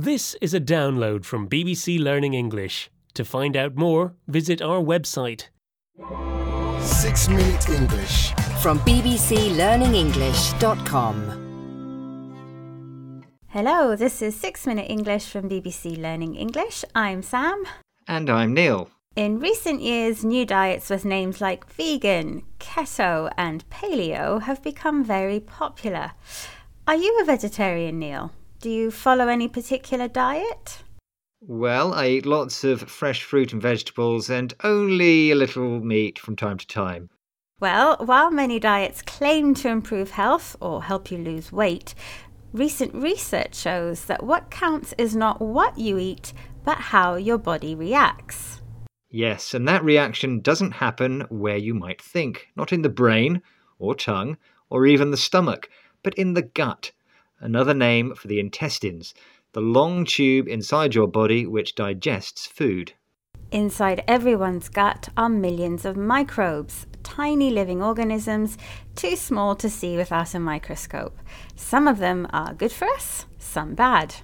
This is a download from BBC Learning English. To find out more, visit our website. Six Minute English. from bbclearningenglish.com. Hello, this is 6 Minute English from BBC Learning English. I'm Sam. And I'm Neil. In recent years, new diets with names like vegan, keto, and paleo have become very popular. Are you a vegetarian, Neil? Do you follow any particular diet? Well, I eat lots of fresh fruit and vegetables and only a little meat from time to time. Well, while many diets claim to improve health or help you lose weight, recent research shows that what counts is not what you eat, but how your body reacts. Yes, and that reaction doesn't happen where you might think, not in the brain, or tongue, or even the stomach, but in the gut, another name for the intestines, the long tube inside your body which digests food. Inside everyone's gut are millions of microbes, tiny living organisms too small to see without a microscope. Some of them are good for us, some bad.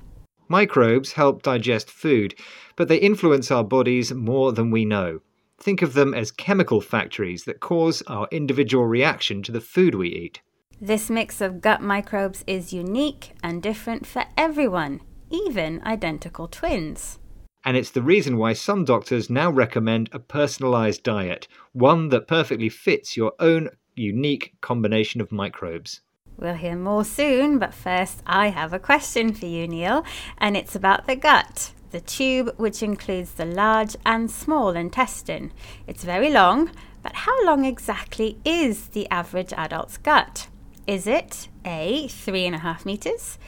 Microbes help digest food, but they influence our bodies more than we know. Think of them as chemical factories that cause our individual reaction to the food we eat. This mix of gut microbes is unique and different for everyone, even identical twins. And it's the reason why some doctors now recommend a personalized diet, one that perfectly fits your own unique combination of microbes. We'll hear more soon, but first I have a question for you, Neil, and it's about the gut, the tube which includes the large and small intestine. It's very long, but how long exactly is the average adult's gut? Is it A, three and a half meters,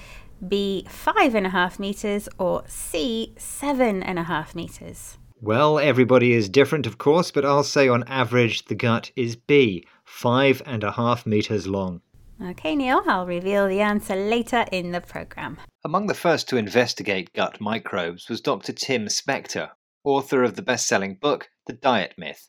B, five and a half meters, or C, seven and a half meters? Well, everybody is different, of course, but I'll say on average the gut is B, five and a half meters long. Okay, Neil, I'll reveal the answer later in the programme. Among the first to investigate gut microbes was Dr. Tim Spector, author of the best selling book, The Diet Myth.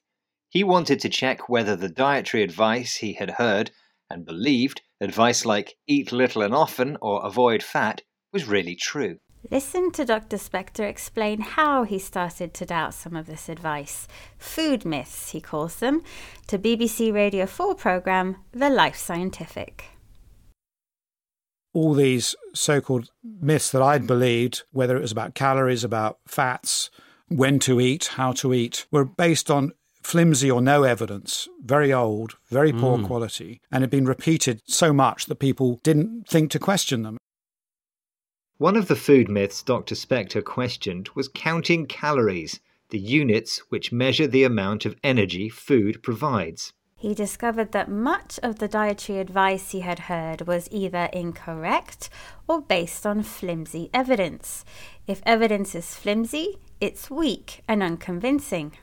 He wanted to check whether the dietary advice he had heard and believed, advice like eat little and often or avoid fat, was really true. Listen to Dr. Spector explain how he started to doubt some of this advice. Food myths, he calls them, to BBC Radio 4 programme The Life Scientific. all these so called myths that I'd believed, whether it was about calories, about fats, when to eat, how to eat, were based on flimsy or no evidence, very old, very poor mm. quality, and had been repeated so much that people didn't think to question them. One of the food myths Dr. Spector questioned was counting calories, the units which measure the amount of energy food provides. He discovered that much of the dietary advice he had heard was either incorrect or based on flimsy evidence. If evidence is flimsy, it's weak and unconvincing.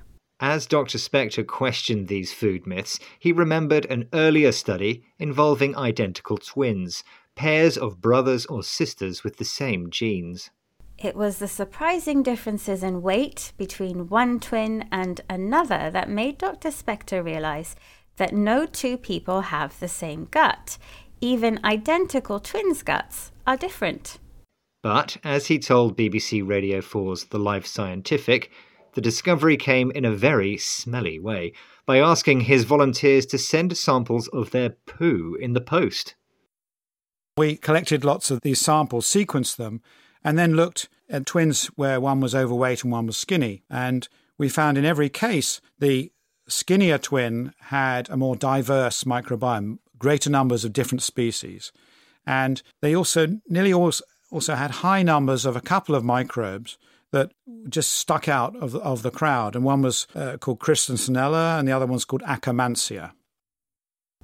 As Dr. Spector questioned these food myths, he remembered an earlier study involving identical twins, pairs of brothers or sisters with the same genes. It was the surprising differences in weight between one twin and another that made Dr. Spector realize that no two people have the same gut. Even identical twins' guts are different. But, as he told BBC Radio 4's The Life Scientific, the discovery came in a very smelly way by asking his volunteers to send samples of their poo in the post. We collected lots of these samples, sequenced them, and then looked at twins where one was overweight and one was skinny. And we found in every case the skinnier twin had a more diverse microbiome, greater numbers of different species. And they also nearly also, also had high numbers of a couple of microbes that just stuck out of the, of the crowd. And one was uh, called Christensenella and the other one's called Akkermansia.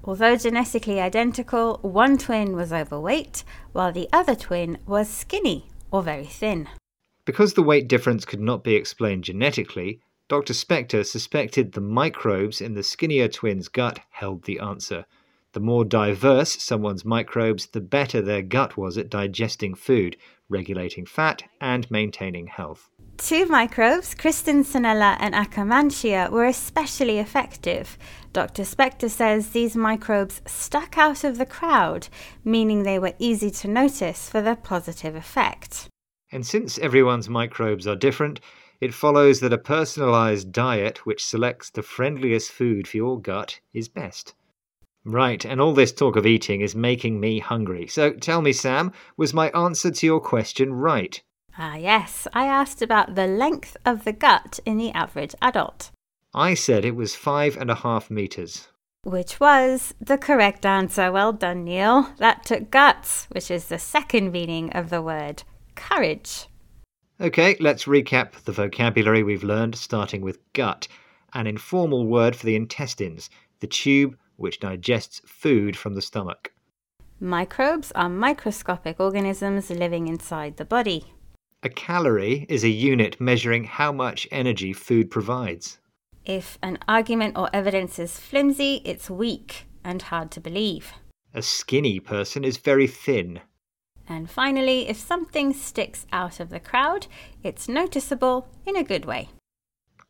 Although genetically identical, one twin was overweight, while the other twin was skinny or very thin. Because the weight difference could not be explained genetically, Dr. Spector suspected the microbes in the skinnier twins' gut held the answer. The more diverse someone's microbes, the better their gut was at digesting food, regulating fat, and maintaining health. Two microbes, Christensenella and Akkermansia, were especially effective. Dr. Spector says these microbes stuck out of the crowd, meaning they were easy to notice for their positive effect. And since everyone's microbes are different, it follows that a personalized diet which selects the friendliest food for your gut is best. Right, and all this talk of eating is making me hungry. So tell me, Sam, was my answer to your question right? Ah, yes, I asked about the length of the gut in the average adult, I said it was five and a half meters. which was the correct answer. Well done, Neil. That took guts, which is the second meaning of the word courage. Okay, let's recap the vocabulary we've learned, starting with gut, an informal word for the intestines, the tube which digests food from the stomach. Microbes are microscopic organisms living inside the body. A calorie is a unit measuring how much energy food provides. If an argument or evidence is flimsy, it's weak and hard to believe. A skinny person is very thin. And finally, if something sticks out of the crowd, it's noticeable in a good way.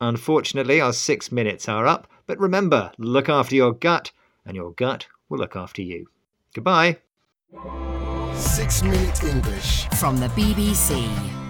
Unfortunately, our six minutes are up, but remember, look after your gut, and your gut will look after you. Goodbye. Six Minute English. From the BBC.